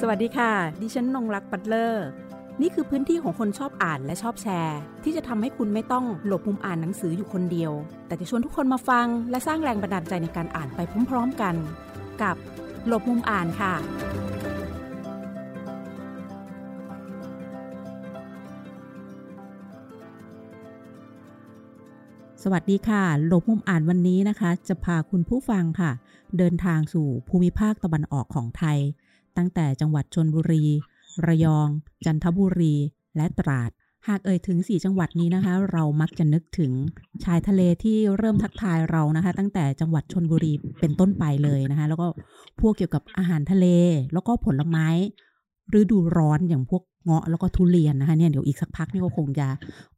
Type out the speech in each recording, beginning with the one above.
สวัสดีค่ะ ดิฉันนงรักปัตเลอร์ นี่คือพื้นที่ของคนชอบอ่านและชอบแชร์ ที่จะทำให้คุณไม่ต้องหลบมุมอ่านหนังสืออยู่คนเดียว แต่จะชวนทุกคนมาฟัง และสร้างแรงบันดาลใจในการอ่านไปพร้อม ๆกัน กับหลบมุมอ่านค่ะ สวัสดีค่ะ หลบมุมอ่านวันนี้นะคะ จะพาคุณผู้ฟังค่ะ เดินทางสู่ภูมิภาคตะวันออกของไทย ตั้งแต่จังหวัดชนบุรี ระยอง จันทบุรี และตราด หากเอ่ยถึง 4 จังหวัดนี้นะคะ เรามักจะนึกถึงชายทะเลที่เริ่มทักทายเรานะคะ ตั้งแต่จังหวัดชนบุรีเป็นต้นไปเลยนะคะ แล้วก็พวกเกี่ยวกับอาหารทะเล แล้วก็ผลไม้ ฤดูร้อนอย่างพวกเงาะแล้วก็ทุเรียนนะคะเนี่ยเดี๋ยวอีกสักพักนี่ก็คงจะ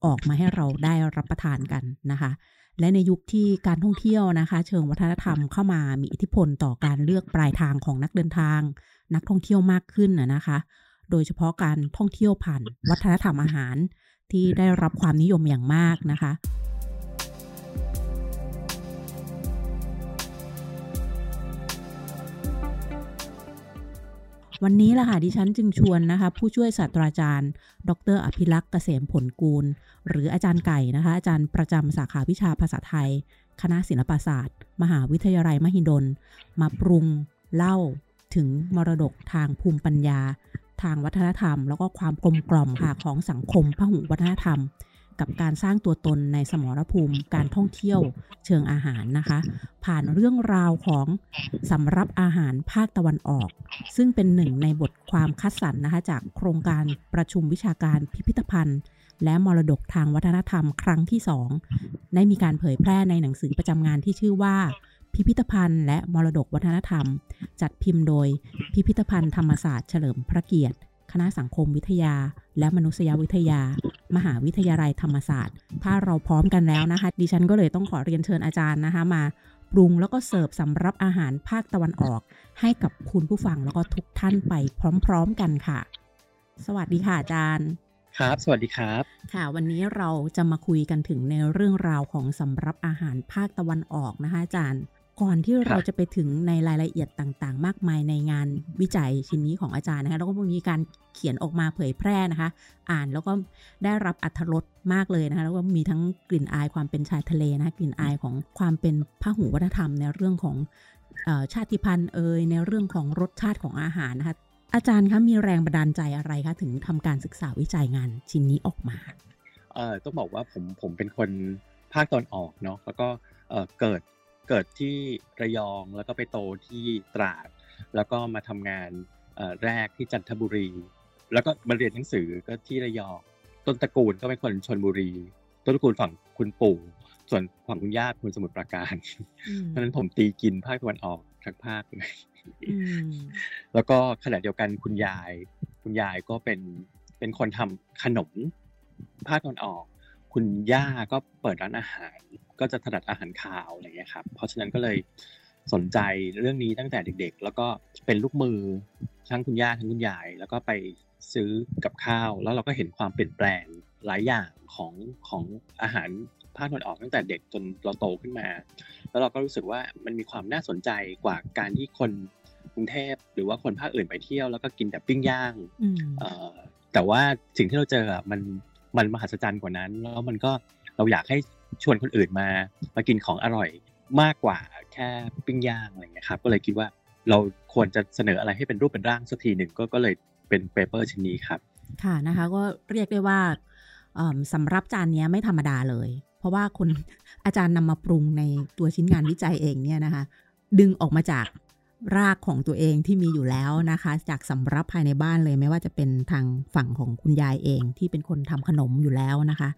ออกมาให้เราได้รับประทานกันนะคะ และในยุคที่การท่องเที่ยวนะคะ เชิงวัฒนธรรมเข้ามามีอิทธิพลต่อการเลือกปลายทางของนักเดินทาง นักท่องเที่ยวมากขึ้นนะนะคะ โดยเฉพาะการท่องเที่ยวผ่านวัฒนธรรมอาหารที่ได้รับความนิยมอย่างมากนะคะ วันนี้ล่ะค่ะดิฉันจึงชวนนะคะ ผู้ช่วยศาสตราจารย์ ดร อภิลักษ์เกษมผลกูล หรืออาจารย์ไก่นะคะ อาจารย์ประจำสาขาวิชาภาษาไทย คณะศิลปศาสตร์ มหาวิทยาลัยมหิดล มาปรุงเล่าถึงมรดกทางภูมิปัญญา ทางวัฒนธรรม แล้วก็ความกลมกล่อมค่ะของสังคมพหุวัฒนธรรม กับการสร้างตัวตนในสมรภูมิการท่องเที่ยวเชิงอาหารนะคะ ผ่านเรื่องราวของสำรับอาหารภาคตะวันออก ซึ่งเป็นหนึ่งในบทความคัดสรรนะคะ จากโครงการประชุมวิชาการพิพิธภัณฑ์ และมรดกทางวัฒนธรรมครั้งที่สองได้มีการเผยแพร่ในหนังสือประจำงานที่ชื่อว่าพิพิธภัณฑ์และมรดกวัฒนธรรม จัดพิมพ์โดยพิพิธภัณฑ์ธรรมศาสตร์เฉลิมพระเกียรติ คณะสังคมวิทยา และมนุษยวิทยา มหาวิทยาลัยธรรมศาสตร์ ถ้าเราพร้อมกันแล้วนะคะ ดิฉันก็เลยต้องขอเรียนเชิญอาจารย์นะคะมาปรุงแล้วก็เสิร์ฟสำรับอาหารภาคตะวันออก ให้กับคุณผู้ฟังแล้วก็ทุกท่านไปพร้อม ๆ กันค่ะ สวัสดีค่ะอาจารย์ ครับ สวัสดีครับ ค่ะ วันนี้เราจะมาคุยกันถึงในเรื่องราวของสำรับอาหารภาคตะวันออกนะคะอาจารย์ ก่อนที่เราจะไปถึงในรายละเอียดต่างๆ มากมายในงานวิจัยชิ้นนี้ของอาจารย์นะคะแล้วก็มีการเขียนออกมาเผยแพร่นะคะ อ่านแล้วก็ได้รับอัธรสมากเลยนะคะแล้วก็มีทั้งกลิ่นอายความเป็นชายทะเลนะคะกลิ่นอายของความเป็นพหูวัฒนธรรมในเรื่องของเออชาติพันธุ์เอ่ยในเรื่องของรสชาติของอาหารนะคะอาจารย์คะมีแรงบันดาลใจอะไรคะถึงทำการศึกษาวิจัยงานชิ้นนี้ออกมาเอ่อต้องบอกว่าผมผมเป็นคนภาคตอนออกเนาะแล้วก็เอ่อเกิด เกิดที่ระยองแล้วก็ไปโตที่ตราด แล้วก็มาทำงานเอ่อแรกที่จันทบุรี แล้วก็มาเรียนหนังสือก็ที่ระยอง ต้นตระกูลก็เป็นคนชนบุรี ต้นตระกูลฝั่งคุณปู่ส่วนฝั่งคุณย่าคุณสมุทรปราการ เพราะฉะนั้นผมตีกินภาคตะวันออกทั้งภาคเลยอืมแล้วก็ขณะเดียวกันคุณยาย คุณยายก็เป็นเป็นคนทำขนมภาคตะวันออก คุณย่าก็เปิดร้านอาหาร ก็จะถนัดอาหารคาวอะไรเงี้ยครับ เพราะฉะนั้นก็เลยสนใจเรื่องนี้ตั้งแต่เด็กๆ แล้วก็เป็นลูกมือทั้งคุณย่าทั้งคุณยาย แล้วก็ไปซื้อกับข้าว แล้วเราก็เห็นความเปลี่ยนแปลงหลายอย่างของของอาหารภาคตะวันออกตั้งแต่เด็กจนเราโตขึ้นมา แล้วเราก็รู้สึกว่ามันมีความน่าสนใจกว่าการที่คนกรุงเทพหรือว่าคนภาคอื่นไปเที่ยวแล้วก็กินแต่ปิ้งย่างอืมเอ่อแต่ว่าสิ่งที่เราเจออะมันมันมหัศจรรย์กว่านั้น แล้วมันก็เราอยากให้ ชวนคนอื่นมามากินของอร่อยมากกว่าแค่ปิ้งย่างอะไรเงี้ยครับก็เลยคิดว่าเราควรจะเสนออะไรให้เป็นรูปเป็นร่างสักทีหนึ่งก็ก็เลยเป็นเปเปอร์ชิ้นนี้ครับ ค่ะนะคะก็เรียกได้ว่าสำรับจานนี้ไม่ธรรมดาเลย เพราะว่าคุณอาจารย์นำมาปรุงในตัวชิ้นงานวิจัยเองเนี่ยนะคะ ดึงออกมาจากรากของตัวเองที่มีอยู่แล้วนะคะ จากสำรับภายในบ้านเลยไม่ว่าจะเป็นทางฝั่งของคุณยายเองที่เป็นคนทำขนมอยู่แล้วนะคะ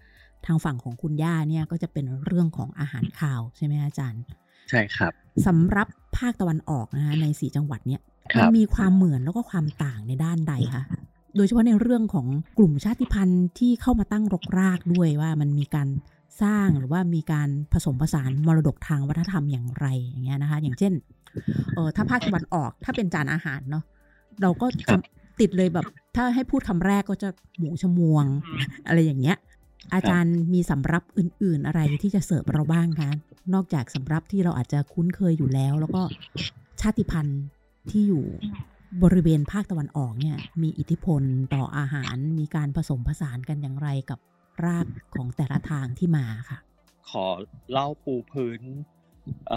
ทางฝั่งของคุณย่าเนี่ยก็จะเป็นเรื่องของอาหารคาวใช่ไหมอาจารย์ ใช่ครับสำรับภาคตะวันออกนะคะในสี่จังหวัดเนี่ยครับมันมีความเหมือนแล้วก็ความต่างในด้านใดคะโดยเฉพาะในเรื่องของกลุ่มชาติพันธุ์ที่เข้ามาตั้งรกรากด้วยว่ามันมีการสร้างหรือว่ามีการผสมผสานมรดกทางวัฒนธรรมอย่างไรอย่างเงี้ยนะคะ อย่างเช่นเออถ้าภาคตะวันออกถ้าเป็นจานอาหารเนาะเราก็ครัจะบติดเลยแบบ ถ้าให้พูดคำแรกก็จะหมูชมวง อะไรอย่างเงี้ย อาจารย์มีสำรับอื่น ๆ อะไรที่จะเสิร์ฟเราบ้างคะ นอกจากสำรับที่เราอาจจะคุ้นเคยอยู่แล้ว แล้วก็ชาติพันธุ์ที่อยู่บริเวณภาคตะวันออกเนี่ย มีอิทธิพลต่ออาหาร มีการผสมผสานกันอย่างไรกับรากของแต่ละทางที่มาค่ะ ขอเล่าปูพื้นเ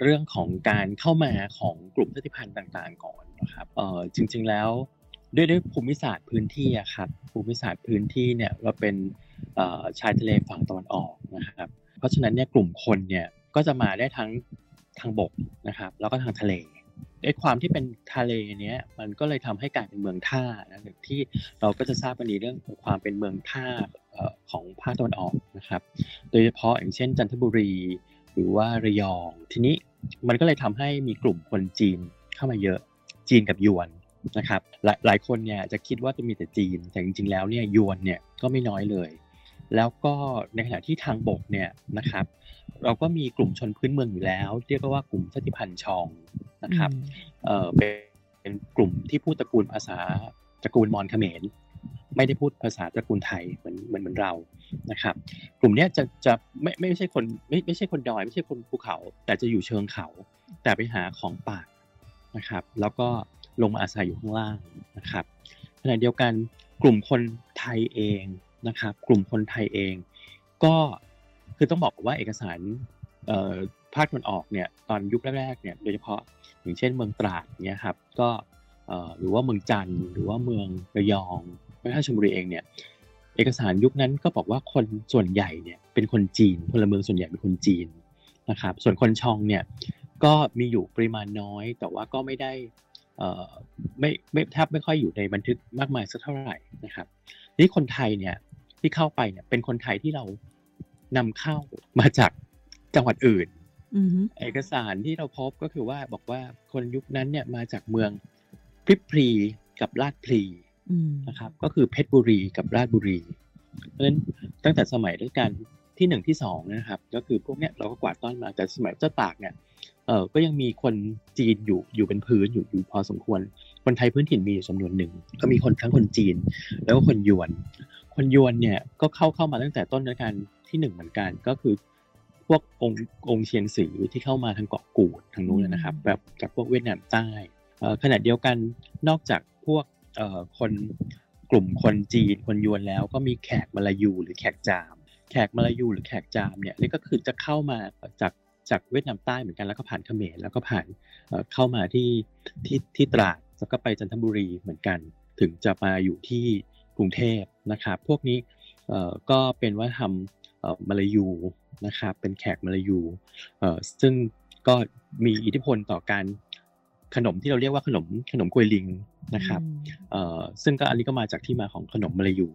เรื่องของการเข้ามาของกลุ่มชาติพันธุ์ต่าง ๆ ก่อนนะครับจริง ๆแล้วด้วยด้วยภูมิศาสตร์พื้นที่อะครับภูมิศาสตร์พื้นที่เนี่ยเราเป็น ชายทะเลฝั่งตะวันออกนะครับ เพราะฉะนั้นเนี่ยกลุ่มคนเนี่ยก็จะมาได้ทั้งทางบกนะครับ แล้วก็ทางทะเลไอ้ความที่เป็นทะเลเนี้ยมันก็เลยทำให้กลายเป็นเมืองท่านะที่เราก็จะทราบกันดีเรื่องความเป็นเมืองท่าของภาคตะวันออกนะครับ โดยเฉพาะอย่างเช่น จันทบุรี หรือว่าระยอง ทีนี้มันก็เลยทำให้มีกลุ่มคนจีนเข้ามาเยอะจีนกับยวนนะครับหลายหลายคนเนี่ยจะคิดว่าจะมีแต่จีนแต่จริงๆแล้วเนี่ยยวนเนี่ยก็ไม่น้อยเลย แล้วก็ในขณะที่ทางบกเนี่ยนะครับ เราก็มีกลุ่มชนพื้นเมืองอยู่แล้ว เรียกว่ากลุ่มชาติพันธุ์ชองนะครับเออเป็นกลุ่มที่พูดตระกูลภาษาตระกูลมอญเขมรไม่ได้พูดภาษาตระกูลไทยเหมือนเหมือนเหมือนเรานะครับ กลุ่มนี้จะจะไม่ไม่ใช่คนไม่ไม่ใช่คนดอย ไม่ใช่คนภูเขา แต่จะอยู่เชิงเขา แต่ไปหาของป่านะครับ แล้วก็ลงมาอาศัยอยู่ข้างล่างนะครับขณะเดียวกันกลุ่มคนไทยเอง นะครับ กลุ่มคนไทยเอง ก็คือต้องบอกว่าเอกสารภาคตะวันออกเนี่ยตอนยุคแรกๆเนี่ยโดยเฉพาะอย่างเช่นเมืองตราดเนี่ยครับก็หรือว่าเมืองจันทร์หรือว่าเมืองระยองแม้กระทั่งชลบุรีเองเนี่ยเอกสารยุคนั้นก็บอกว่าคนส่วนใหญ่เนี่ยเป็นคนจีนพลเมืองส่วนใหญ่เป็นคนจีนนะครับส่วนคนชองเนี่ยก็มีอยู่ปริมาณน้อย แต่ว่าก็ไม่ได้ไม่ไม่แทบไม่ค่อยอยู่ในบันทึกมากมายสักเท่าไหร่นะครับนี่คนไทยเนี่ย ที่เข้าไปเนี่ย เป็นคนไทยที่เรานำเข้ามาจากจังหวัดอื่นเอกสารที่เราพบก็คือว่าบอกว่าคนยุคนั้นเนี่ยมาจากเมืองพริบพรีกับลาดพลีนะครับ ก็คือเพชรบุรีกับราชบุรี เพราะฉะนั้นตั้งแต่สมัยรัชกาลที่หนึ่งที่สองนะครับ ก็คือพวกเนี้ยเราก็กวาดต้อนมาแต่สมัยเจ้าตากเนี่ยเออก็ยังมีคนจีนอยู่อยู่เป็นพื้นอยู่อยู่พอสมควร คนไทยพื้นถิ่นมีอยู่จำนวนหนึ่ง ก็มีคนทั้งคนจีน แล้วก็คนยวน คนยวนเนี่ยก็เข้าเข้ามาตั้งแต่ต้นรัชกาลที่หนึ่งเหมือนกันก็คือ พวกองค์องค์เชียงสือที่เข้ามาทางเกาะกูดทางนู้นนะครับ แบบจากพวกเวียดนามใต้ขณะเดียวกันนอกจากพวกคนกลุ่มคนจีนคนยวนแล้วก็มีแขกมาลายูหรือแขกจาม แขกมาลายูหรือแขกจามเนี่ยนี่ก็คือจะเข้ามาจากจากเวียดนามใต้เหมือนกันแล้วก็ผ่านเขมรแล้วก็ผ่านเข้ามาที่ที่ที่ตราดแล้วก็ไปจันทบุรีเหมือนกัน ถึงจะมาอยู่ที่ กรุงเทพนะครับพวกนี้ก็เป็นวัฒนธรรมมาลายูนะครับเป็นแขกมาลายูซึ่งก็มีอิทธิพลต่อการขนมที่เราเรียกว่าขนมขนมกวยลิงนะครับซึ่งก็อันนี้ก็มาจากที่มาของขนมมาลายู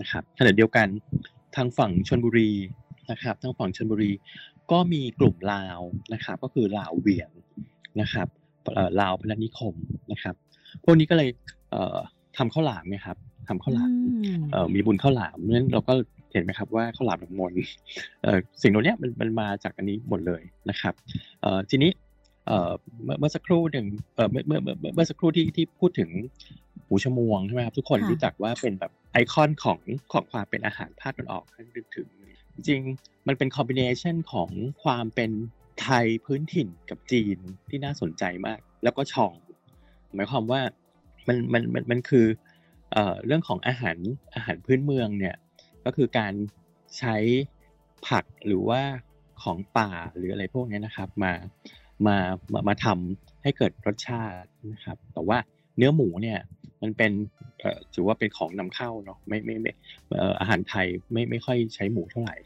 นะครับขณะเดียวกันทางฝั่งชนบุรีนะครับทางฝั่งชนบุรีก็มีกลุ่มลาวนะครับก็คือลาวเวียงนะครับลาวพนัสนิคมนะครับ พวกนี้ก็เลยทำข้าวหลามนะครับ ทำข้าวหลามมีบุญข้าวหลามนั้นเราก็เห็นไหมครับว่าข้าวหลามหนองมนสิ่งเหล่านี้มันมันมาจากอันนี้หมดเลยนะครับทีนี้เมื่อสักครู่หนึ่งเมื่อเมื่อเมื่อสักครู่ที่ที่พูดถึงหูชมวงใช่ไหมครับทุกคนรู้จักว่าเป็นแบบไอคอนของของความเป็นอาหารภาคตะวันออกนึกถึง จริงมันเป็นคอมบิเนชันของความเป็นไทยพื้นถิ่นกับจีนที่น่าสนใจมาก แล้วก็ช่อง หมายความว่ามันมันมันมันคือ เรื่องของอาหารอาหารพื้นเมืองเนี่ยก็คือการใช้ผักหรือว่าของป่าหรืออะไรพวกนี้นะครับมามามามาทำให้เกิดรสชาตินะครับ แต่ว่าเนื้อหมูเนี่ยมันเป็นถือว่าเป็นของนำเข้าเนาะไม่ไม่ไม่อาหารไทยไม่ไม่ค่อยใช้หมูเท่าไหร่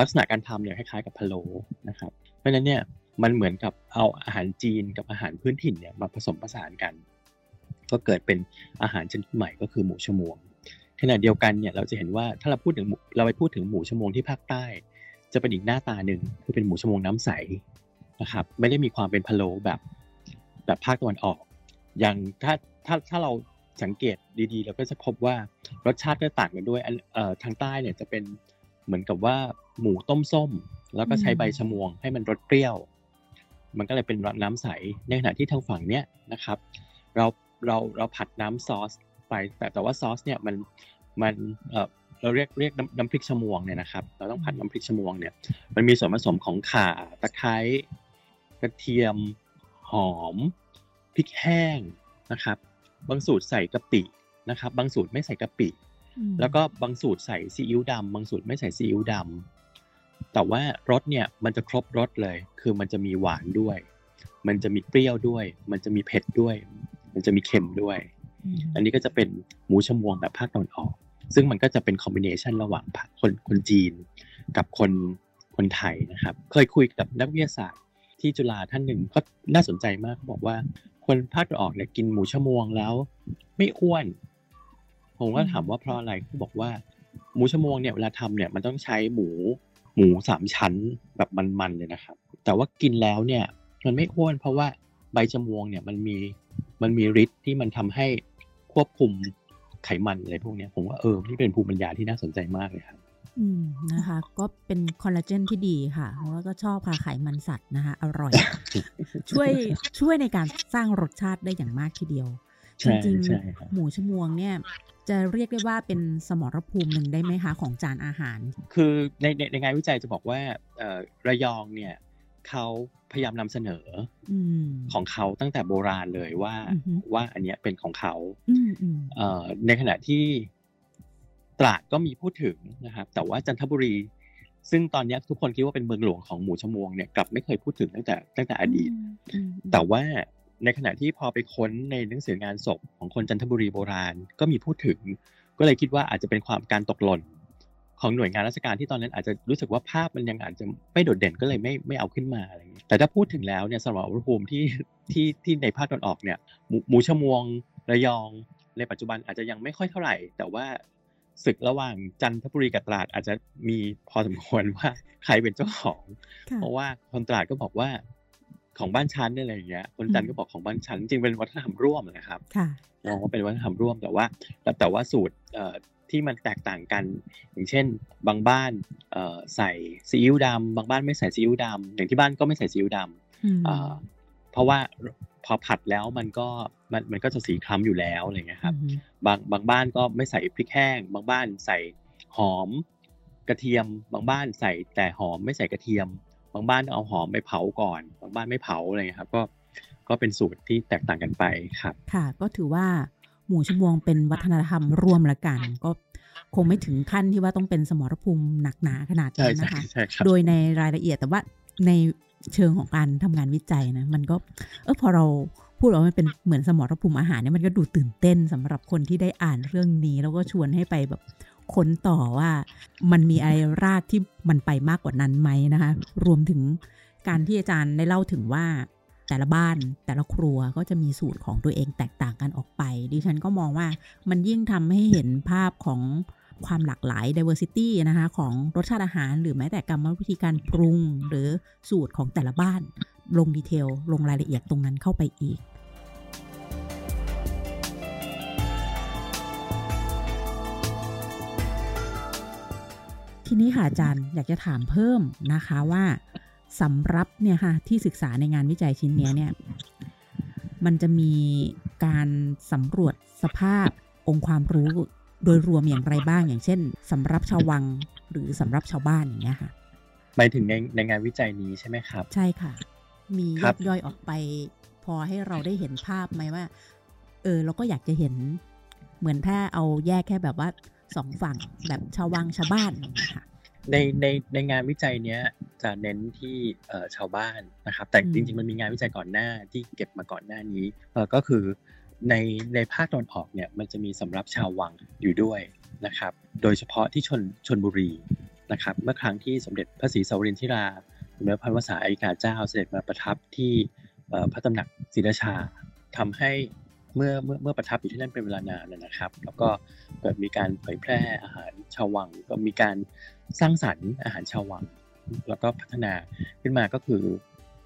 ลักษณะการทำเนี่ยคล้ายๆกับพะโล้นะครับ เพราะฉะนั้นเนี่ยมันเหมือนกับเอาอาหารจีนกับอาหารพื้นถิ่นเนี่ยมาผสมผสานกัน ก็เกิดเป็นอาหารชนิดใหม่ก็คือหมูชมวงขณะเดียวกันเนี่ยเราจะเห็นว่าถ้าเราพูดถึงเราไปพูดถึงหมูชมวงที่ภาคใต้ จะเป็นอีกหน้าตาหนึ่งคือเป็นหมูชมวงน้ำใสนะครับไม่ได้มีความเป็นพะโล้แบบแบบภาคตะวันออก อย่างถ้าถ้าถ้าเราสังเกตดีๆ เราก็จะพบว่ารสชาติก็ต่างกันด้วยทางใต้เนี่ยจะเป็นเหมือนกับว่าหมูต้มส้ม แล้วก็ใช้ใบชะมวงให้มันรสเปรี้ยว มันก็เลยเป็นน้ำใสในขณะที่ทางฝั่งเนี้ยนะครับ เรา เราเราผัดน้ำซอสไปแต่แต่ว่าซอสเนี่ยมันมันเอ่อเราเรียกเรียกน้ำพริกชมวงเนี่ยนะครับ เราต้องผัดน้ำพริกชมวงเนี่ย มันมีส่วนผสมของข่าตะไคร้กระเทียมหอมพริกแห้งนะครับ บางสูตรใส่กะปินะครับ บางสูตรไม่ใส่กะปิอืมแล้วก็บางสูตรใส่ซีอิ๊วดำบางสูตรไม่ใส่ซีอิ๊วดำแต่ว่ารสเนี่ยมันจะครบรสเลย คือมันจะมีหวานด้วย มันจะมีเปรี้ยวด้วย มันจะมีเผ็ดด้วย มันจะมีเค็มด้วยอืมอันนี้ก็จะเป็นหมูชมวงแบบภาคตะวันออก ซึ่งมันก็จะเป็นคอมบิเนชันระหว่างภาคคนคนจีนกับคนคนไทยนะครับ เคยคุยกับนักวิทยาศาสตร์ที่จุฬาท่านหนึ่งก็น่าสนใจมากเขาบอกว่าคนภาคตะวันออกเนี่ยกินหมูชมวงแล้ว ไม่อ้วน ผมก็ถามว่าเพราะอะไรเขาบอกว่าหมูชมวงเนี่ยเวลาทำเนี่ยมันต้องใช้หมูหมูสามชั้นแบบมันๆเลยนะครับ แต่ว่ากินแล้วเนี่ยมันไม่อ้วนเพราะว่าใบชมวงเนี่ยมันมี มันมีฤทธิ์ที่มันทำให้ควบคุมไขมันอะไรพวกเนี้ยผมว่าเออนี่เป็นภูมิปัญญาที่น่าสนใจมากเลยครับอืมนะคะ ก็เป็นคอลลาเจนที่ดีค่ะเพราะว่าก็ชอบค่ะไขมันสัตว์นะคะ อร่อย ช่วยช่วยในการสร้างรสชาติได้อย่างมากทีเดียวจใช่ริงใช่ครับๆหมูชมวงเนี่ย จะเรียกได้ว่าเป็นสมรภูมิหนึ่งได้ไหมคะ ของจานอาหาร คือในในในงานวิจัยจะบอกว่าเอ่อระยองเนี่ย เขาพยายามนำเสนออืมของเขาตั้งแต่โบราณเลยว่าอือฮึว่าอันเนี้ยเป็นของเขาอืมอืมเอ่อในขณะที่ตราดก็มีพูดถึงนะครับ แต่ว่าจันทบุรี ซึ่งตอนเนี้ยทุกคนคิดว่าเป็นเมืองหลวงของหมูชมวงเนี่ยกลับไม่เคยพูดถึงตั้งแต่ตั้งแต่อดีตอืมแต่ว่าในขณะที่พอไปค้นในหนังสืองานศพของคนจันทบุรีโบราณ ก็มีพูดถึง ก็เลยคิดว่าอาจจะเป็นความการตกหล่น ของหน่วยงานราชการที่ตอนนั้นอาจจะรู้สึกว่าภาพมันยังอาจจะไม่โดดเด่นก็เลยไม่ไม่เอาขึ้นมาอะไรอย่างนี้แต่ถ้าพูดถึงแล้วเนี่ยสมรภูมิที่ที่ที่ในภาคตะวันออกเนี่ยหมูหมูชมวงระยอง ในปัจจุบันอาจจะยังไม่ค่อยเท่าไหร่ แต่ว่าศึกระหว่างจันทบุรีกับตราดอาจจะมีพอสมควรว่าใครเป็นเจ้าของค่ะเพราะว่าคนตราดก็บอกว่าของบ้านชั้นอะไรอย่างเงี้ย คนจันทร์ก็บอกของบ้านชั้นจริงเป็นวัฒนธรรมร่วมนะครับค่ะมองว่าเป็นวัฒนธรรมร่วมแต่ว่า แต่แต่ว่าสูตรเอ่อ ที่มันแตกต่างกัน อย่างเช่น บางบ้านเอ่อใส่ซีอิ๊วดำบางบ้านไม่ใส่ซีอิ๊วดำอย่างที่บ้านก็ไม่ใส่ซีอิ๊วดอืมำเอ่อเพราะว่าพอผัดแล้วมันก็มันมันก็จะสีคล้ำอยู่แล้วอะไรอย่างเงี้ยครับอืมบางบางบ้านก็ไม่ใส่พริกแห้ง บางบ้านใส่หอมกระเทียม บางบ้านใส่แต่หอมไม่ใส่กระเทียม บางบ้านเอาหอมไปเผาก่อน บางบ้านไม่เผาอะไรอย่างเงี้ยครับ ก็ก็เป็นสูตรที่แตกต่างกันไปครับ ค่ะ ก็ถือว่า หมูชมวงเป็นวัฒนธรรมร่วมละกัน ก็คงไม่ถึงขั้นที่ว่าต้องเป็นสมรภูมิหนักหนาขนาดใช่นั้นใช่นะคะใช่ครับโดยในรายละเอียดแต่ว่าในเชิงของการทำงานวิจัยนะ มันก็ เออพอเราพูดว่ามันเป็นเหมือนสมรภูมิอาหารเนี่ยมันก็ดูตื่นเต้นสำหรับคนที่ได้อ่านเรื่องนี้ แล้วก็ชวนให้ไปแบบค้นต่อว่ามันมีอะไรรากที่มันไปมากกว่านั้นไหมนะคะ รวมถึงการที่อาจารย์ได้เล่าถึงว่า แต่ละบ้านแต่ละครัวก็จะมีสูตรของตัวเองแตกต่างกันออกไป ดิฉันก็มองว่ามันยิ่งทำให้เห็นภาพของความหลากหลาย diversity นะคะ ของรสชาติอาหารหรือแม้แต่กรรมวิธีการปรุง หรือสูตรของแต่ละบ้าน ลงดีเทล ลงรายละเอียดตรงนั้นเข้าไปอีก ทีนี้ค่ะอาจารย์อยากจะถามเพิ่มนะคะว่า สำหรับเนี่ยค่ะที่ศึกษาในงานวิจัยชิ้นเนี้ยเนี่ยมันจะมีการสำรวจสภาพองค์ความรู้โดยรวมอย่างไรบ้าง อย่างเช่นสำหรับชาววังหรือสำหรับชาวบ้านอย่างเงี้ยค่ะหมายถึงในในงานวิจัยนี้ใช่ไหมครับ ใช่ค่ะ มีคแยรับกย่อยออกไป พอให้เราได้เห็นภาพไหมว่า เออเราก็อยากจะเห็น เหมือนถ้าเอาแยกแค่แบบว่าสองฝั่งแบบชาววังชาวบ้านอย่างเงี้ยค่ะ ในในในงานวิจัยเนี้ยจะเน้นที่เอ่อชาวบ้านนะครับ แต่อืมจริงๆมันมีงานวิจัยก่อนหน้าที่เก็บมาก่อนหน้านี้เอ่อก็คือในในภาคตะวันออกเนี่ยมันจะมีสำหรับชาววังอยู่ด้วยนะครับ โดยเฉพาะที่ชนชนบุรีนะครับ เมื่อครั้งที่สมเด็จพระศรีสวรินทราสมเด็จพระพันวษาอัยกาเจ้าเสด็จมาประทับที่เอ่อพระตำหนักศรีราชาทำให้ เมื่อเมื่อเมื่อประทับอยู่ที่นั่นเป็นเวลานานนะครับ แล้วก็เกิดมีการเผยแพร่อาหารชาววัง ก็มีการสร้างสรรค์อาหารชาววัง แล้วก็พัฒนาขึ้นมาก็คือ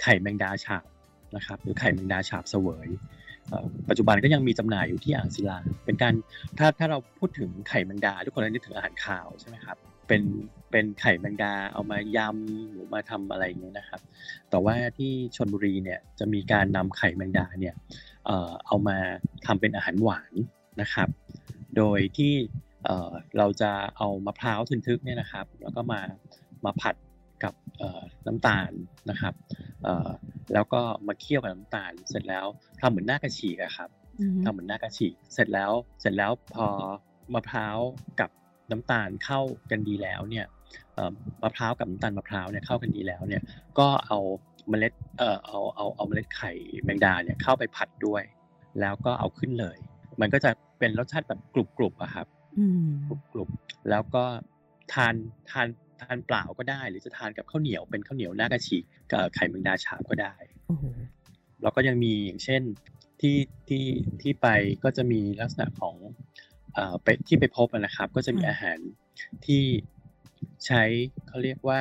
ไข่แมงดาฉาบนะครับ หรือไข่แมงดาฉาบเสวยปัจจุบันก็ยังมีจำหน่ายอยู่ที่อ่างศิลา เป็นการถ้าถ้าเราพูดถึงไข่แมงดาทุกคนนึกถึงอาหารคาวใช่ไหมครับ เป็นเป็นไข่แมงดาเอามายำหรือมาทำอะไรอย่างเงี้ยนะครับ แต่ว่าที่ชนบุรีเนี่ยจะมีการนำไข่แมงดาเนี่ย เอ่อเอามาทำเป็นอาหารหวานนะครับ โดยที่เอ่อเราจะเอามะพร้าวทึนทึกเนี่ยนะครับ แล้วก็มามาผัดกับเอ่อน้ำตาลนะครับเอ่อแล้วก็มาเคี่ยวกับน้ำตาล เสร็จแล้วทำเหมือนหน้ากระฉีกอะครับอืมทำเหมือนหน้ากระฉีกเสร็จแล้วเสร็จแล้วพอมะพร้าวกับน้ำตาลเข้ากันดีแล้วเนี่ยเอ่อมะพร้าวกับน้ำตาลมะพร้าวเนี่ยเข้ากันดีแล้วเนี่ยก็เอา เมล็ดเอ่อเอาเอาเอาเมล็ดไข่แมงดาเนี่ยเข้าไปผัดด้วย แล้วก็เอาขึ้นเลย มันก็จะเป็นรสชาติแบบกรุบๆอะครับอืมกรุบๆแล้วก็ทานทานทานเปล่าก็ได้ หรือจะทานกับข้าวเหนียวเป็นข้าวเหนียวหน้ากระฉีกกับไข่แมงดาฉาบก็ได้โอ้โหแล้วก็ยังมีอย่างเช่นที่ที่ที่ไปก็จะมีลักษณะของเอ่อไปที่ไปพบอะนะครับ ก็จะมีค่ะอาหารที่ใช้เขาเรียกว่า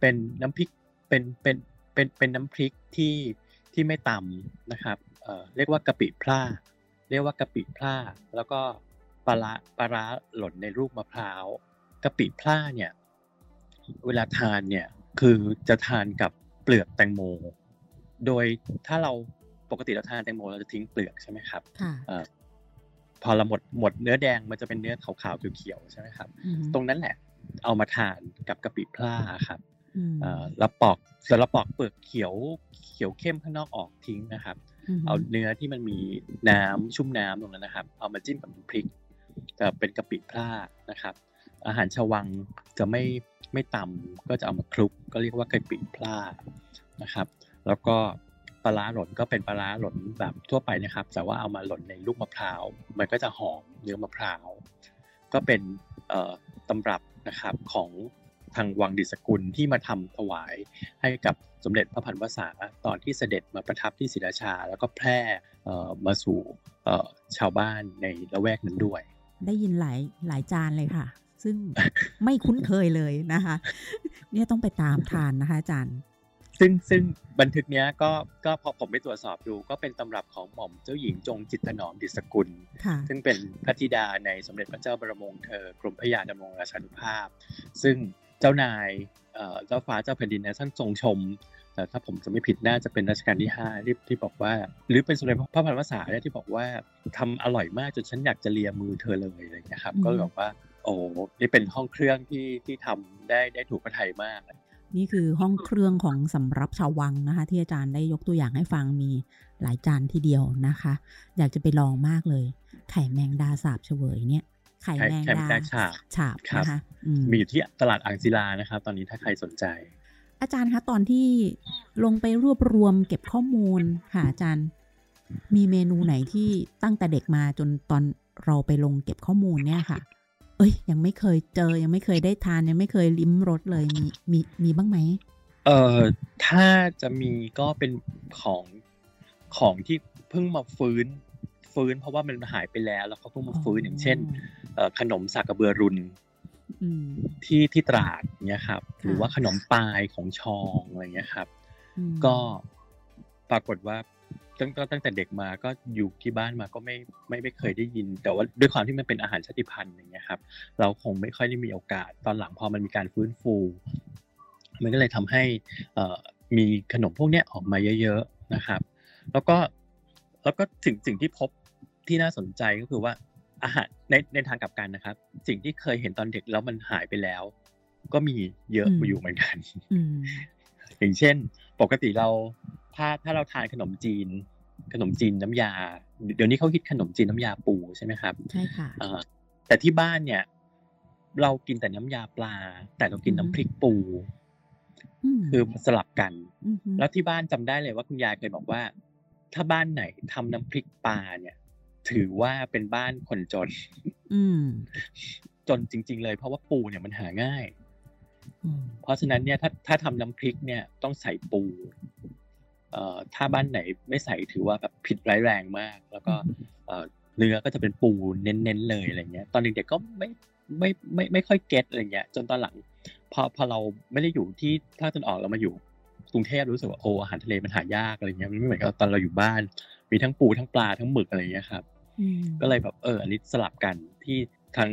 เป็นน้ำพริกเป็นเป็น เป็นเป็นน้ำพริกที่ที่ไม่ตำนะครับเอ่อเรียกว่ากะปิพร่าเรียกว่ากะปิพร่าแล้วก็ปลาร้าปลาร้าหล่นในรูปมะพร้าวกะปิพร่าเนี่ยเวลาทานเนี่ยคือจะทานกับเปลือกแตงโม โดยถ้าเราปกติเราทานแตงโมเราจะทิ้งเปลือกใช่ไหมครับค่ะเอ่อพอเราหมดหมดเนื้อแดงมันจะเป็นเนื้อขาวๆเขียวๆใช่ไหมครับอืมตรงนั้นแหละ เอามาทานกับกะปิพร่าครับอืม เอ่อแล้วปอกเสร็จแล้วปอกเปลือกเขียวเขียวเข้มข้างนอกออกทิ้งนะครับมเอาเนื้อที่มันมีน้ำชุ่มน้ำตรงนั้นนะครับ เอามาจิ้มกับน้ำพริกจะเป็นกะปิพร่านะครับ อาหารชาววังจะไม่ไม่ตำก็จะเอามาคลุก ก็เรียกว่ากะปิพร่านะครับ แล้วก็ปลาร้าหล่นก็เป็นปลาร้าหล่นแบบทั่วไปนะครับ แต่ว่าเอามาหล่นในลูกมะพร้าว มันก็จะหอมเนื้อมะพร้าว ก็เป็นเอ่อตำรับนะครับของ ทางวังดิสกุลที่มาทำถวายให้กับสมเด็จพระพันวษาตอนที่เสด็จมาประทับที่ศรีราชา แล้วก็แพร่เอ่อมาสู่เอ่อชาวบ้านในละแวกนั้นด้วย ได้ยินหลายหลายจานเลยค่ะ ซึ่งไม่คุ้นเคยเลยนะคะ เนี่ยต้องไปตามทานนะคะอาจารย์ซึ่งซึ่งบันทึกเนี้ยก็ก็พอผมไปตรวจสอบดู ก็เป็นตำรับของหม่อมเจ้าหญิงจงจิตถนอมดิสกุลค่ะซึ่งเป็นพระธิดาในสมเด็จพระเจ้าบรมวงศ์เธอกรมพระยาดำรงราชานุภาพ ซึ่ง เจ้านายเอ่อเจ้าฟ้าเจ้าแผ่นดินเนี่ยท่านทรงชม แต่ถ้าผมจะไม่ผิดน่าจะเป็นรัชกาลที่ห้าที่ที่บอกว่า หรือเป็นสมเด็จพระพันวษาเนี่ยที่บอกว่าทำอร่อยมากจนฉันอยากจะเลียมือเธอเลยอะไรอย่างเงี้ยครับอืมก็เลยบอกว่า โอ้นี่เป็นห้องเครื่องที่ที่ทำได้ได้ถูกพระทัยมากนี่คือห้องเครื่องของสำรับชาววังนะคะ ที่อาจารย์ได้ยกตัวอย่างให้ฟังมีหลายจานทีเดียวนะคะ อยากจะไปลองมากเลย ไข่แมงดาสาบเฉวยเนี่ย ไข่ไข่แมงไข่แมดางดาฉาบฉาบครับนะคะอืมมีอยู่ที่ตลาดอ่างศิลานะครับ ตอนนี้ถ้าใครสนใจ อาจารย์คะตอนที่ลงไปรวบรวมเก็บข้อมูลค่ะอาจารย์ มีเมนูไหนที่ตั้งแต่เด็กมาจนตอนเราไปลงเก็บข้อมูลเนี่ยค่ะ เอ้ย ยังไม่เคยเจอยังไม่เคยได้ทานยังไม่เคยลิ้มรสเลยมีมีมีบ้างไหมเอ่อถ้าจะมีก็เป็นของของที่เพิ่งมาฟื้น ฟื้น เพราะว่ามันหายไปแล้ว แล้วเขาเพิ่งมาฟื้นอย่างเช่นเอ่อขนมสากกระเบือรุนอืมที่ที่ตราดเนี่ยครับค่ะหรือว่าขนมปลายของชองอะไรเงี้ยครับอืมก็ปรากฏว่าตั้งก็ตั้งแต่เด็กมาก็อยู่ที่บ้านมาก็ไม่ไม่ไม่เคยได้ยิน แต่ว่าด้วยความที่มันเป็นอาหารชาติพันธุ์อย่างเงี้ยครับ เราคงไม่ค่อยได้มีโอกาส ตอนหลังพอมันมีการฟื้นฟูมันก็เลยทำให้เอ่อมีขนมพวกเนี้ยออกมาเยอะ ๆนะครับ แล้วก็แล้วก็สิ่งสิ่งที่พบ ที่น่าสนใจก็คือว่าอาหารในในทางกลับกันนะครับ สิ่งที่เคยเห็นตอนเด็กแล้วมันหายไปแล้ว ก็มีเยอะอยู่เหมือนกันอืมอย่างเช่น ปกติเราถ้าถ้าเราทานขนมจีน ขนมจีนน้ำยา เดี๋ยวนี้เขาคิดขนมจีนน้ำยาปูใช่ไหมครับใช่ค่ะเอ่อแต่ที่บ้านเนี่ย เรากินแต่น้ำยาปลา แต่เรากินอือฮึน้ำพริกปูอืมคือสลับกันอืมฮึแล้วที่บ้านจำได้เลยว่าคุณยายเคยบอกว่า ถ้าบ้านไหนทำน้ำพริกปลาเนี่ย ถือว่าเป็นบ้านคนจน อืมจนจริง ๆ เลยเพราะว่าปูเนี่ยมันหาง่ายอืมเพราะฉะนั้นเนี่ยถ้าถ้าทำน้ำพริกเนี่ยต้องใส่ปูเอ่อถ้าบ้านไหนไม่ใส่ถือว่าแบบผิดร้ายแรงมาก แล้วก็เอ่อเนื้อก็จะเป็นปูเน้นๆเลยอะไรเงี้ย ตอนเด็กๆก็ไม่ไม่ไม่ไม่ค่อยเก็ตอะไรเงี้ย จนตอนหลังพอพอเราไม่ได้อยู่ที่ภาคตะวันออกเรามาอยู่กรุงเทพรู้สึกว่าโอ้อาหารทะเลมันหายากอะไรเงี้ยมันไม่เหมือนกับตอนเราอยู่บ้าน มีทั้งปูทั้งปลาทั้งหมึกอะไรเงี้ยครับอืม ก็เลยแบบเอออันนี้สลับกันที่ทาง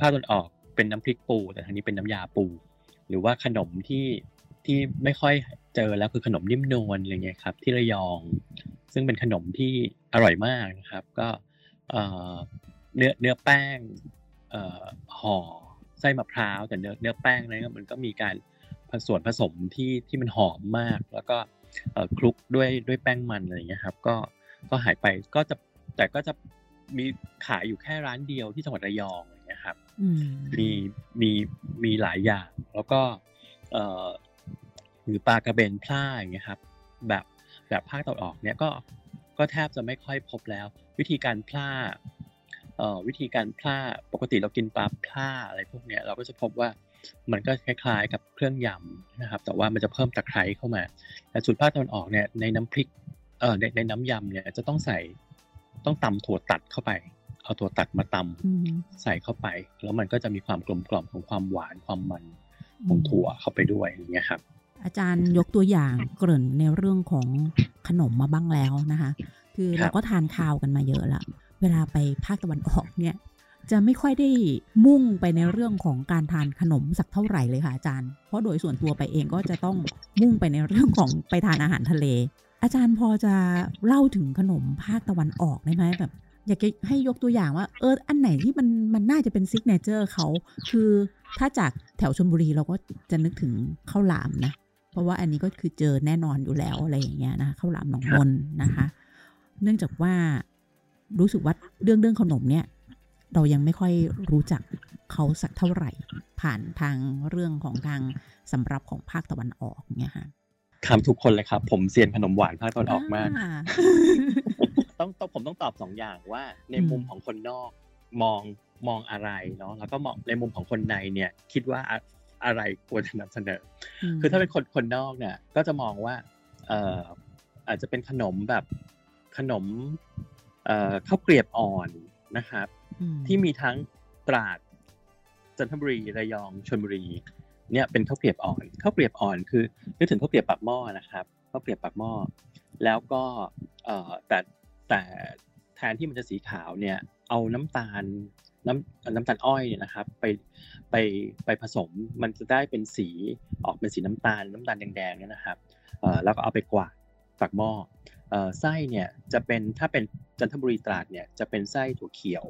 ภาคตะวันออกเป็นน้ำพริกปู แต่ทางนี้เป็นน้ำยาปู หรือว่าขนมที่ที่ไม่ค่อยเจอแล้วคือขนมนิ่มนวลอะไรเงี้ยครับ ที่ระยอง ซึ่งเป็นขนมที่อร่อยมากนะครับ ก็เนื้อเนื้อแป้งห่อไส้มะพร้าวแต่เนื้อเนื้อแป้งนั้นมันก็มีการผสมผสมที่ที่มันหอมมาก แล้วก็คลุกด้วยด้วยแป้งมันอะไรเงี้ยครับ ก็ก็หายไปก็จะ แต่ก็จะมีขายอยู่แค่ร้านเดียวที่จังหวัดระยองอย่างเงี้ยครับอืมมีมีมีหลายอย่าง แล้วก็เอ่อหรือปลากระเบนพล่าอย่างเงี้ยครับ แบบแบบภาคตะวันออกเนี่ยก็ก็แทบจะไม่ค่อยพบแล้ว วิธีการพล่าเอ่อวิธีการพล่าปกติเรากินปลาพล่าอะไรพวกเนี้ยเราก็จะพบว่ามันก็คล้ายๆกับเครื่องยำนะครับ แต่ว่ามันจะเพิ่มตะไคร้เข้ามา แต่สูตรภาคตะวันออกเนี่ยในน้ำพริกเอ่อในในน้ำยำเนี่ยจะต้องใส่ ต้องตำถั่วตัดเข้าไป เอาถั่วตัดมาตำอืมใส่เข้าไป แล้วมันก็จะมีความกลมกล่อมของความหวานความมันของถั่วเข้าไปด้วยอย่างเงี้ยครับ อาจารย์ยกตัวอย่างเกริ่นในเรื่องของขนมมาบ้างแล้วนะคะ คือครับเราก็ทานข้าวกันมาเยอะละเวลาไปภาคตะวันออกเนี่ย จะไม่ค่อยได้มุ่งไปในเรื่องของการทานขนมสักเท่าไหร่เลยค่ะอาจารย์ เพราะโดยส่วนตัวไปเองก็จะต้องมุ่งไปในเรื่องของไปทานอาหารทะเล อาจารย์พอจะเล่าถึงขนมภาคตะวันออกได้ไหมแบบ อยากให้ยกตัวอย่างว่า เอออันไหนที่มันมันน่าจะเป็นซิกเนเจอร์เขา คือถ้าจากแถวชลบุรีเราก็จะนึกถึงข้าวหลามนะ เพราะว่าอันนี้ก็คือเจอแน่นอนอยู่แล้วอะไรอย่างเงี้ยนะข้าวหลามหนองมนนะคะ เนื่องจากว่ารู้สึกว่าเรื่องเรื่องขนมเนี่ย เรายังไม่ค่อยรู้จักเขาสักเท่าไหร่ ผ่านทางเรื่องของทางสำรับของภาคตะวันออกเนี่ยค่ะ ถามทุกคนเลยครับ ผมเซียนขนมหวานภาคตะวันออกมากอ่ต้องต้องผมต้องตอบสองอย่างว่า ในอืมมุมของคนนอกมองมองอะไรเนาะแล้วก็มองในมุมของคนในเนี่ย คิดว่าอะอะไรควรจะนำเสนอมคือถ้าเป็นคนคนนอกเนี่ย ก็จะมองว่าเอ่ออาจจะเป็นขนมแบบขนมเอ่อข้าวเกรียบอ่อนนะครับอืมที่มีทั้งตราดจันทบุรีระยองชลบุรี เนี่ยเป็นข้าวเกรียบอ่อนข้าวเกรียบอ่อนคือนึกถึงข้าวเกรียบปากหม้อนะครับข้าวเกรียบปากหม้อแล้วก็เอ่อแต่แต่แทนที่มันจะสีขาวเนี่ยเอาน้ำตาลน้ำน้ำตาลอ้อยเนี่ยนะครับไปไปไปผสมมันจะได้เป็นสีออกเป็นสีน้ำตาลน้ำตาลแดงๆเนี่ยนะครับเอ่อแล้วก็เอาไปกวาดปากหม้อเอ่อไส้เนี่ยจะเป็นถ้าเป็นจันทบุรีตราดเนี่ยจะเป็นไส้ถั่วเขียว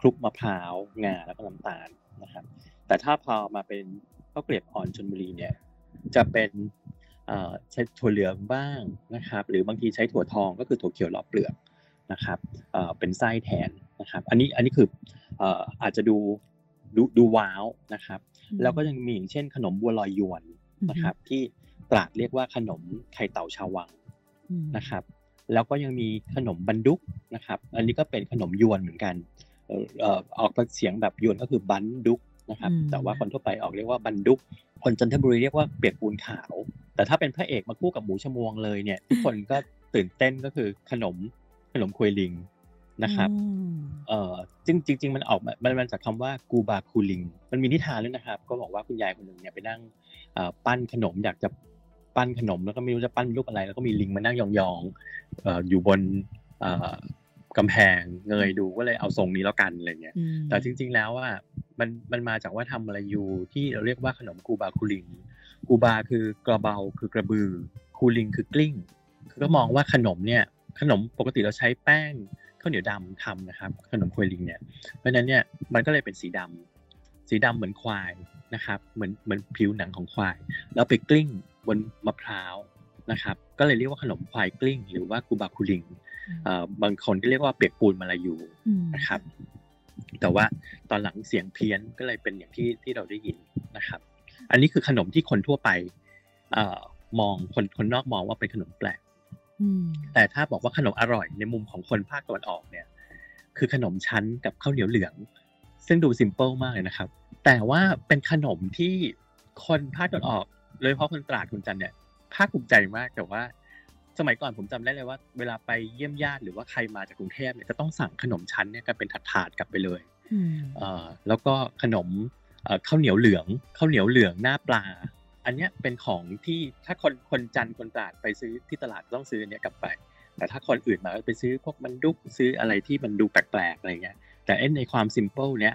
คลุกมะพร้าวงาแล้วก็น้ำตาลนะครับแต่ถ้าพอมาเป็น ข้าวเกรียบอ่อนชนบุรีเนี่ยจะเป็นเอ่อใช้ถั่วเหลืองบ้างนะครับ หรือบางทีใช้ถั่วทองก็คือถั่วเขียวรอบเปลือกนะครับเอ่อเป็นไส้แทนนะครับ อันนี้อันนี้คือเอ่ออาจจะดูดูดูว้าวนะครับ แล้วก็ยังมีอย่างเช่นขนมบัวลอยยวนนะครับ ที่ตราดเรียกว่าขนมไข่เต่าชาววังอืมนะครับ แล้วก็ยังมีขนมบันดุกนะครับ อันนี้ก็เป็นขนมยวนเหมือนกันเอ่อเอ่อออกเสียงแบบยวนก็คือบันดุก นะครับอืมแต่ว่าคนทั่วไปออกเรียกว่าบันดุก คนจันทบุรีเรียกว่าเปียกปูนขาว แต่ถ้าเป็นพระเอกมาคู่กับหมูชมวงเลยเนี่ย ทุกคนก็ตื่นเต้นก็คือขนมขนมควยลิงนะครับอืมเอ่อจริงจริงๆมันออกมามันมาจากคำว่ากูบาคูลิง มันมีนิทานด้วยนะครับ ก็บอกว่าคุณยายคนหนึ่งเนี่ยไปนั่งเอ่อปั้นขนมอยากจะปั้นขนมแล้วก็ไม่รู้จะปั้นรูปอะไร แล้วก็มีลิงมานั่งยองๆเอ่ออยู่บนเอ่อ กำแพงเงยดูก็เลยเอาทรงนี้แล้วกันอะไรเงี้ยอืมแต่จริง ๆ แล้วอะมันมันมาจากว่าทำอะไรอยู่ที่เราเรียกว่าขนมกูบาคูลิงกูบาคือกระเบาคือกระบือคูลิงคือกลิ้งคือก็มองว่าขนมเนี่ยขนมปกติเราใช้แป้งข้าวเหนียวดำทำนะครับ ขนมควยลิงเนี่ยเพราะฉะนั้นเนี่ยมันก็เลยเป็นสีดำสีดำเหมือนควายนะครับเหมือนเหมือนผิวหนังของควาย แล้วไปกลิ้งบนมะพร้าวนะครับ ก็เลยเรียกว่าขนมควายกลิ้ง หรือว่ากูบาคูลิงเอ่อ บางคนก็เรียกว่าเปียกปูนมาลายูอืมนะครับ แต่ว่าตอนหลังเสียงเพี้ยนก็เลยเป็นอย่างที่ที่เราได้ยินนะครับ อันนี้คือขนมที่คนทั่วไปเอ่อมองคนคนนอกมองว่าเป็นขนมแปลกอืมแต่ถ้าบอกว่าขนมอร่อยในมุมของคนภาคตะวันออกเนี่ย คือขนมชั้นกับข้าวเหนียวเหลือง ซึ่งดูซิมเ l ิลมากเลยนะครับ แต่ว่าเป็นขนมที่คนภาคตะวันออกโดยเฉพาะคนตราดคุณจันเนี่ยภาคภูมิใจมากแต่ว่า สมัยก่อนผมจำได้เลยว่า เวลาไปเยี่ยมญาติหรือว่าใครมาจากกรุงเทพเนี่ยจะต้องสั่งขนมชั้นเนี่ยกันเป็นถาดๆกลับไปเลยอืมเอ่อแล้วก็ขนมเอ่อข้าวเหนียวเหลืองข้าวเหนียวเหลืองหน้าปลา อันเนี้ยเป็นของที่ถ้าคนคนจันทร์คนตราดไปซื้อที่ตลาดต้องซื้ออันเนี้ยกลับไป แต่ถ้าคนอื่นมาก็ไปซื้อพวกมันดุกซื้ออะไรที่มันดูแปลกๆอะไรเงี้ยแต่ไอ้ในความซิมเ l ิลเนี้ย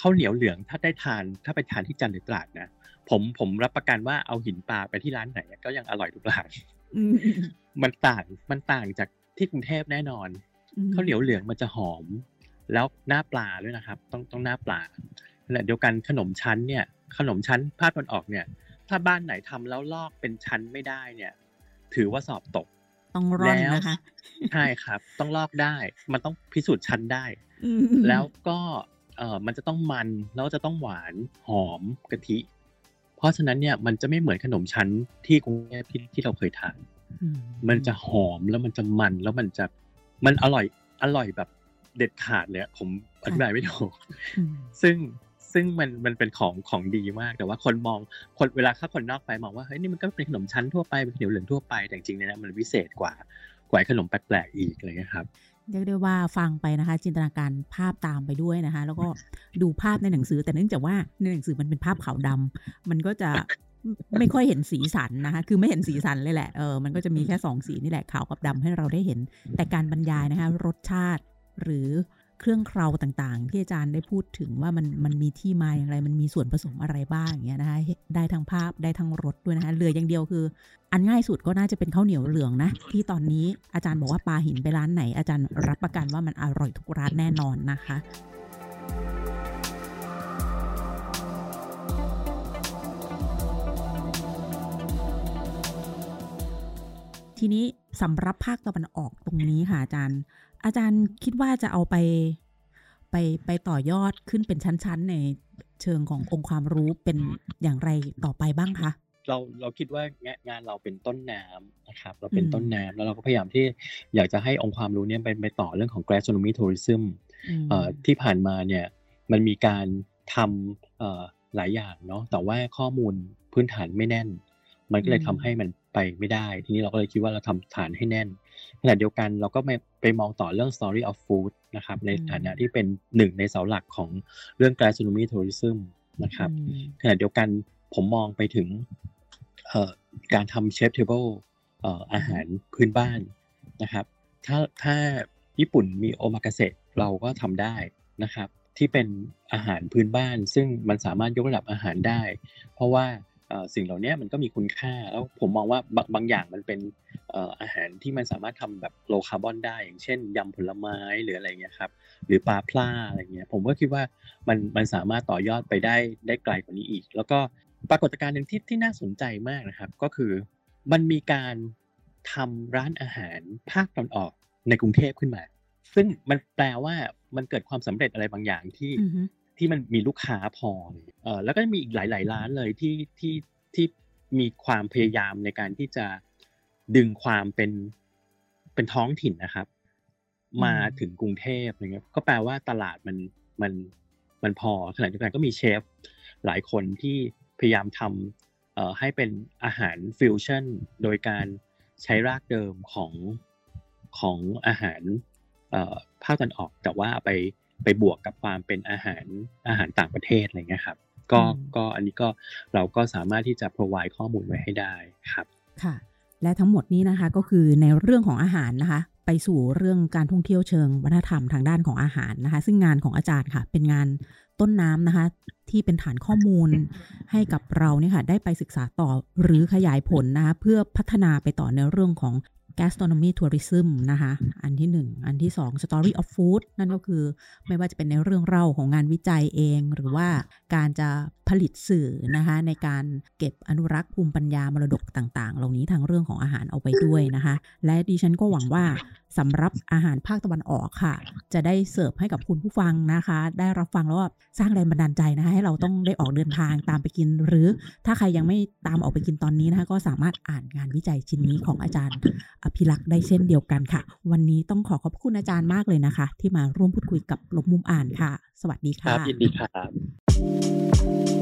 ข้าวเหนียวเหลืองถ้าได้ทานถ้าไปทานที่จันทร์หรือตราดนะผมผมรับประกันว่าเอาหินปลาไปที่ร้านไหนก็ยังอร่อยทุกร้านอื มอืมมันต่างมันต่างจากที่กรุงเทพแน่นอนอืมข้าวเหนียวเหลืองมันจะหอม แล้วหน้าปลาด้วยนะครับ ต้องต้องหน้าปลาขณะเดียวกันขนมชั้นเนี่ย ขนมชั้นภาคตะวันออกเนี่ย ถ้าบ้านไหนทำแล้วลอกเป็นชั้นไม่ได้เนี่ย ถือว่าสอบตกต้องร่อนนะคะใช่ครับ ต้องลอกได้ มันต้องพิสูจน์ชั้นได้อืมแล้วก็เออมันจะต้องมันแล้วจะต้องหวานหอมกะทิ เพราะฉะนั้นเนี่ยมันจะไม่เหมือนขนมชั้นที่กรุงเทพที่ที่เราเคยทานอืมันจะหอมแล้วมันจะมันแล้วมันจะมันอร่อยอร่อยแบบเด็ดขาดเลยอะผมอธิบายไม่ถูกอืมซึ่งซึ่งมันมันเป็นของของดีมากแต่ว่าคนมองคนเวลาถ้าคนนอกไปมองว่าเฮ้ยนี่มันก็เป็นขนมชั้นทั่วไปเป็นขนมเหลืองทั่วไปแต่จริงๆเนี่ยนะมันวิเศษกว่ากว่าไอ้ขนมแปลกๆอีกอะไรเงี้ยครับ เรียกได้ว่าฟังไปนะคะ จินตนาการภาพตามไปด้วยนะคะ แล้วก็ดูภาพในหนังสือ แต่เนื่องจากว่าในหนังสือมันเป็นภาพขาวดำมันก็จะไม่ค่อยเห็นสีสันนะคะ คือไม่เห็นสีสันเลยแหละ เออ มันก็จะมีแค่สองสีนี่แหละขาวกับดำให้เราได้เห็น แต่การบรรยายนะคะ รสชาติหรือ เครื่องเคราต่างๆ ที่อาจารย์ได้พูดถึงว่ามันมันมีที่มาอย่างไร มันมีส่วนผสมอะไรบ้างอย่างเงี้ยนะคะได้ทั้งภาพได้ทั้งรสด้วยนะคะเหลืออย่างเดียวคือ อันง่ายสุดก็น่าจะเป็นข้าวเหนียวเหลืองนะ ที่ตอนนี้อาจารย์บอกว่าปลาหินไปร้านไหน อาจารย์รับประกันว่ามันอร่อยทุกร้านแน่นอนนะคะทีนี้สำหรับภาคตะวันออกตรงนี้ค่ะอาจารย์ อาจารย์คิดว่าจะเอาไปไปไปต่อยอดขึ้นเป็นชั้น ๆ ในเชิงขององค์ความรู้เป็นอย่างไรต่อไปบ้างคะเราเราคิดว่างานงานเราเป็นต้นน้ำนะครับ เราเป็นอืมต้นน้ำแล้วเราก็พยายามที่อยากจะให้องค์ความรู้เนี่ยไปไปต่อเรื่องของ gastronomy tourism มเอ่อที่ผ่านมาเนี่ยมันมีการทำเอ่อหลายอย่างเนาะแต่ว่าข้อมูลพื้นฐานไม่แน่น มันก็เลยอืมทำให้มันไปไม่ได้ ทีนี้เราก็เลยคิดว่าเราทำฐานให้แน่นขณะเดียวกันเราก็ไปไปมองต่อเรื่อง story of food นะครับในฐานะที่เป็นหนึ่งในเสาหลักของเรื่อง gastronomy tourism นะครับอืมขณะเดียวกันผมมองไปถึงเอ่อการทำ chef table เอ่ออาหารพื้นบ้านนะครับ ถ้าถ้าญี่ปุ่นมีโอมากาเสะเราก็ทำได้นะครับ ที่เป็นอาหารพื้นบ้าน ซึ่งมันสามารถยกระดับอาหารได้ เพราะว่าเอ่อ สิ่งเหล่านี้มันก็มีคุณค่า แล้วผมมองว่าบางบางอย่างมันเป็นอาหารที่มันสามารถทำแบบโลคาร์บอนได้ อย่างเช่นยำผลไม้หรืออะไรเงี้ยครับหรือปลาพล่าอะไรเงี้ยผมก็คิดว่ามันมันสามารถต่อยอดไปได้ได้ไกลกว่านี้อีก แล้วก็ปรากฏการณ์หนึ่งที่ที่น่าสนใจมากนะครับ ก็คือมันมีการทำร้านอาหารภาคตะวันออกในกรุงเทพขึ้นมา ซึ่งมันแปลว่ามันเกิดความสำเร็จอะไรบางอย่างที่ ที่มันมีลูกค้าพอเออแล้วก็มีอีกหลาย ๆ ร้านเลยที่ที่ที่มีความพยายามในการที่จะดึงความเป็นเป็นท้องถิ่นนะครับ มาถึงกรุงเทพอะไรเงี้ยก็แปลว่าตลาดมันมันมันพอขณะเดียวกันก็มีเชฟหลายคนที่พยายามทำเอ่อให้เป็นอาหารฟิวชั่นโดยการใช้รากเดิมของของอาหารเอ่อภาคตะวันออก แต่ว่าไป ไปบวกกับความเป็นอาหารอาหารต่างประเทศอะไรเงี้ยครับก็อืมก็อันนี้ก็เราก็สามารถที่จะ provide ข้อมูลไว้ให้ได้ครับค่ะ และทั้งหมดนี้นะคะก็คือในเรื่องของอาหารนะคะ ไปสู่เรื่องการท่องเที่ยวเชิงวัฒนธรรมทางด้านของอาหารนะคะ ซึ่งงานของอาจารย์ค่ะ เป็นงานต้นน้ำนะคะ ที่เป็นฐานข้อมูลให้กับเราเนี่ยค่ะ ได้ไปศึกษาต่อหรือขยายผลนะคะเพื่อพัฒนาไปต่อในเรื่องของ gastronomy tourism นะคะ อันที่หนึ่ง อันที่สอง story of food นั่นก็คือไม่ว่าจะเป็นในเรื่องเล่าของงานวิจัยเอง หรือว่าการจะผลิตสื่อนะคะในการเก็บอนุรักษ์ภูมิปัญญามรดกต่าง ๆ เหล่านี้ทางเรื่องของอาหารเอาไปด้วยนะคะ และดิฉันก็หวังว่า สำหรับอาหารภาคตะวันออกค่ะ จะได้เสิร์ฟให้กับคุณผู้ฟังนะคะ ได้รับฟังแล้วก็สร้างแรงบันดาลใจนะคะ ให้เราต้องได้ออกเดินทางตามไปกิน หรือถ้าใครยังไม่ตามออกไปกินตอนนี้นะคะ ก็สามารถอ่านงานวิจัยชิ้นนี้ของอาจารย์ อภิรักษ์ได้เช่นเดียวกันค่ะ วันนี้ต้องขอขอบคุณอาจารย์มากเลยนะคะ ที่มาร่วมพูดคุยกับลบมุมอ่านค่ะ สวัสดีค่ะบยินดีครับ